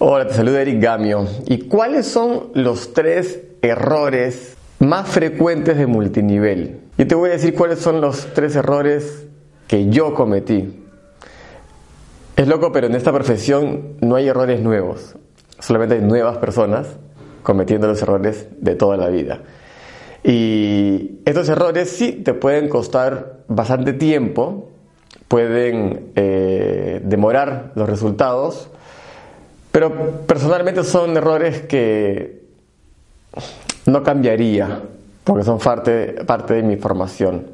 Hola, te saluda Eric Gamio. ¿Y cuáles son los tres errores más frecuentes de multinivel? Yo te voy a decir cuáles son los tres errores que yo cometí. Es loco, pero en esta profesión no hay errores nuevos. Solamente hay nuevas personas cometiendo los errores de toda la vida. Y estos errores sí te pueden costar bastante tiempo, pueden eh, demorar los resultados, pero personalmente son errores que no cambiaría, porque son parte, parte de mi formación.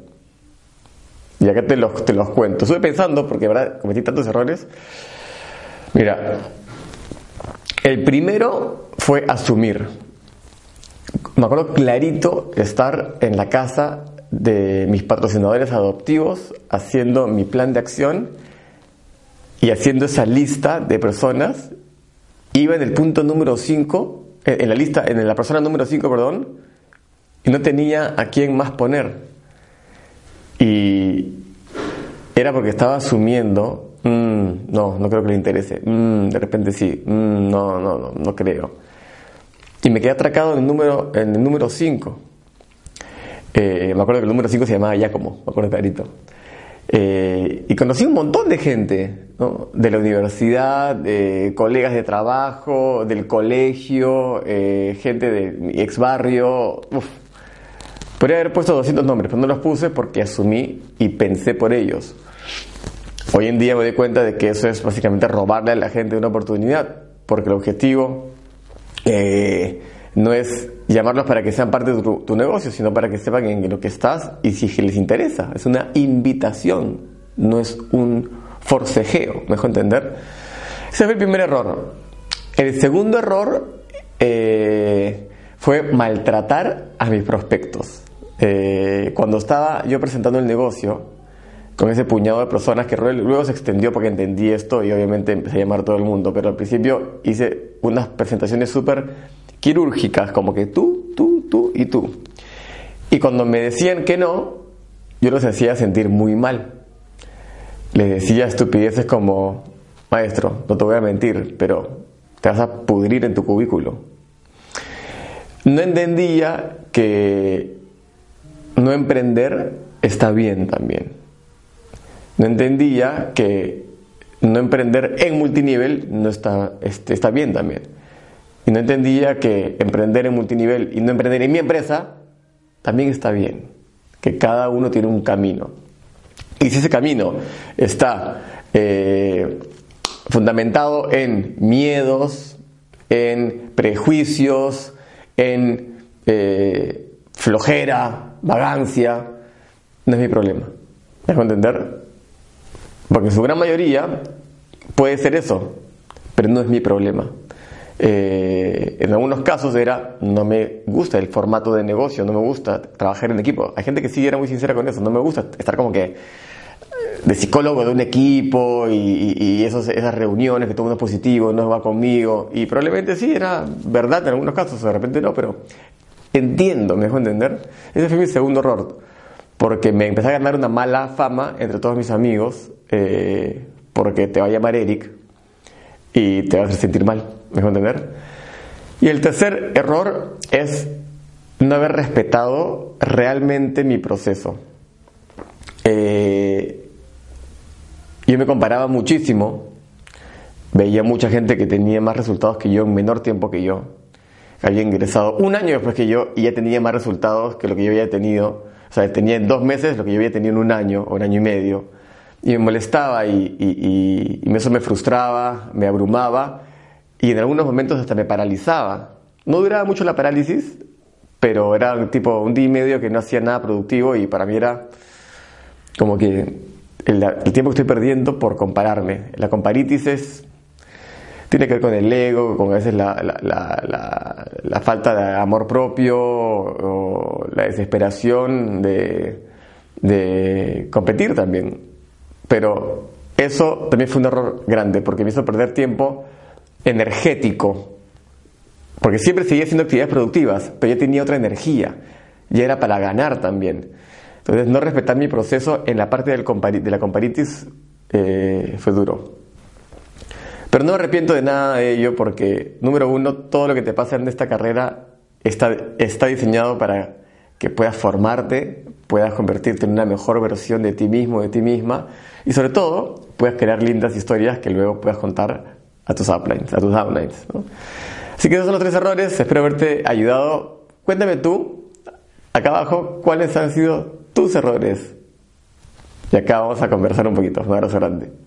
Ya que te los, te los cuento. Estuve pensando, porque verdad cometí tantos errores. Mira, el primero fue asumir. Me acuerdo clarito estar en la casa de mis patrocinadores adoptivos haciendo mi plan de acción y haciendo esa lista de personas iba en el punto número 5, en la lista, en la persona número 5, perdón, y no tenía a quién más poner. Y era porque estaba asumiendo, mm, no, no creo que le interese, mm, de repente sí, mm, no, no, no, no creo. Y me quedé atracado en el número en el número 5. Eh, me acuerdo que el número 5 se llamaba Giacomo, me acuerdo clarito. Eh, y conocí un montón de gente, de la universidad, de colegas de trabajo, del colegio, eh, gente de mi ex barrio. Podría haber puesto 200 nombres, pero no los puse porque asumí y pensé por ellos. Hoy en día me doy cuenta de que eso es básicamente robarle a la gente una oportunidad, porque el objetivo eh, no es llamarlos para que sean parte de tu, negocio, sino para que sepan en lo que estás y si les interesa. Es una invitación, no es un forcejeo, mejor entender. Ese fue el primer error. El segundo error eh, fue maltratar a mis prospectos. Eh, cuando estaba yo presentando el negocio, con ese puñado de personas que luego se extendió porque entendí esto y obviamente empecé a llamar a todo el mundo, pero al principio hice unas presentaciones súper quirúrgicas, como que tú, tú, tú y tú. Y cuando me decían que no, yo los hacía sentir muy mal. Les decía estupideces como, maestro, no te voy a mentir, pero te vas a pudrir en tu cubículo. No entendía que no emprender está bien también. No entendía que no emprender en multinivel no está, este, está bien también y no entendía que emprender en multinivel y no emprender en mi empresa también está bien, que cada uno tiene un camino. Y si ese camino está eh, fundamentado en miedos, en prejuicios, en eh, flojera, vagancia, no es mi problema. ¿Me dejo entender? Porque su gran mayoría puede ser eso, pero no es mi problema. Eh, en algunos casos era, no me gusta el formato de negocio, no me gusta trabajar en equipo. Hay gente que sí era muy sincera con eso, no me gusta estar como que eh, de psicólogo de un equipo y, esos, esas reuniones que todo mundo es positivo, no va conmigo. Y probablemente sí, era verdad en algunos casos, de repente no, pero entiendo, me dejó entender. Ese fue mi segundo error, porque me empecé a ganar una mala fama entre todos mis amigos, eh, porque te va a llamar Eric y te va a sentir mal. ¿Me entender? Y el tercer error es no haber respetado realmente mi proceso. Eh, yo me comparaba muchísimo, veía mucha gente que tenía más resultados que yo en menor tiempo que yo, había ingresado un año después que yo y ya tenía más resultados que lo que yo había tenido, o sea, tenía en dos meses lo que yo había tenido en un año o un año y medio, y me molestaba y, y eso me frustraba, me abrumaba, y en algunos momentos hasta me paralizaba. No duraba mucho la parálisis, pero era tipo un día y medio que no hacía nada productivo y para mí era como que el, tiempo que estoy perdiendo por compararme. La comparitis tiene que ver con el ego, con a veces la, la, la, falta de amor propio o la desesperación de, de competir también. Pero eso también fue un error grande porque me hizo perder tiempo energético, porque siempre seguía haciendo actividades productivas, pero ya tenía otra energía, ya era para ganar también. Entonces, no respetar mi proceso en la parte de la comparitis eh, fue duro. Pero no me arrepiento de nada de ello porque, número uno, todo lo que te pasa en esta carrera está, está diseñado para que puedas formarte, puedas convertirte en una mejor versión de ti mismo, de ti misma, y sobre todo, puedas crear lindas historias que luego puedas contar a tus uplines, a tus downlines. Así que esos son los tres errores, espero haberte ayudado. Cuéntame tú, acá abajo, cuáles han sido tus errores. Y acá vamos a conversar un poquito. Un grande.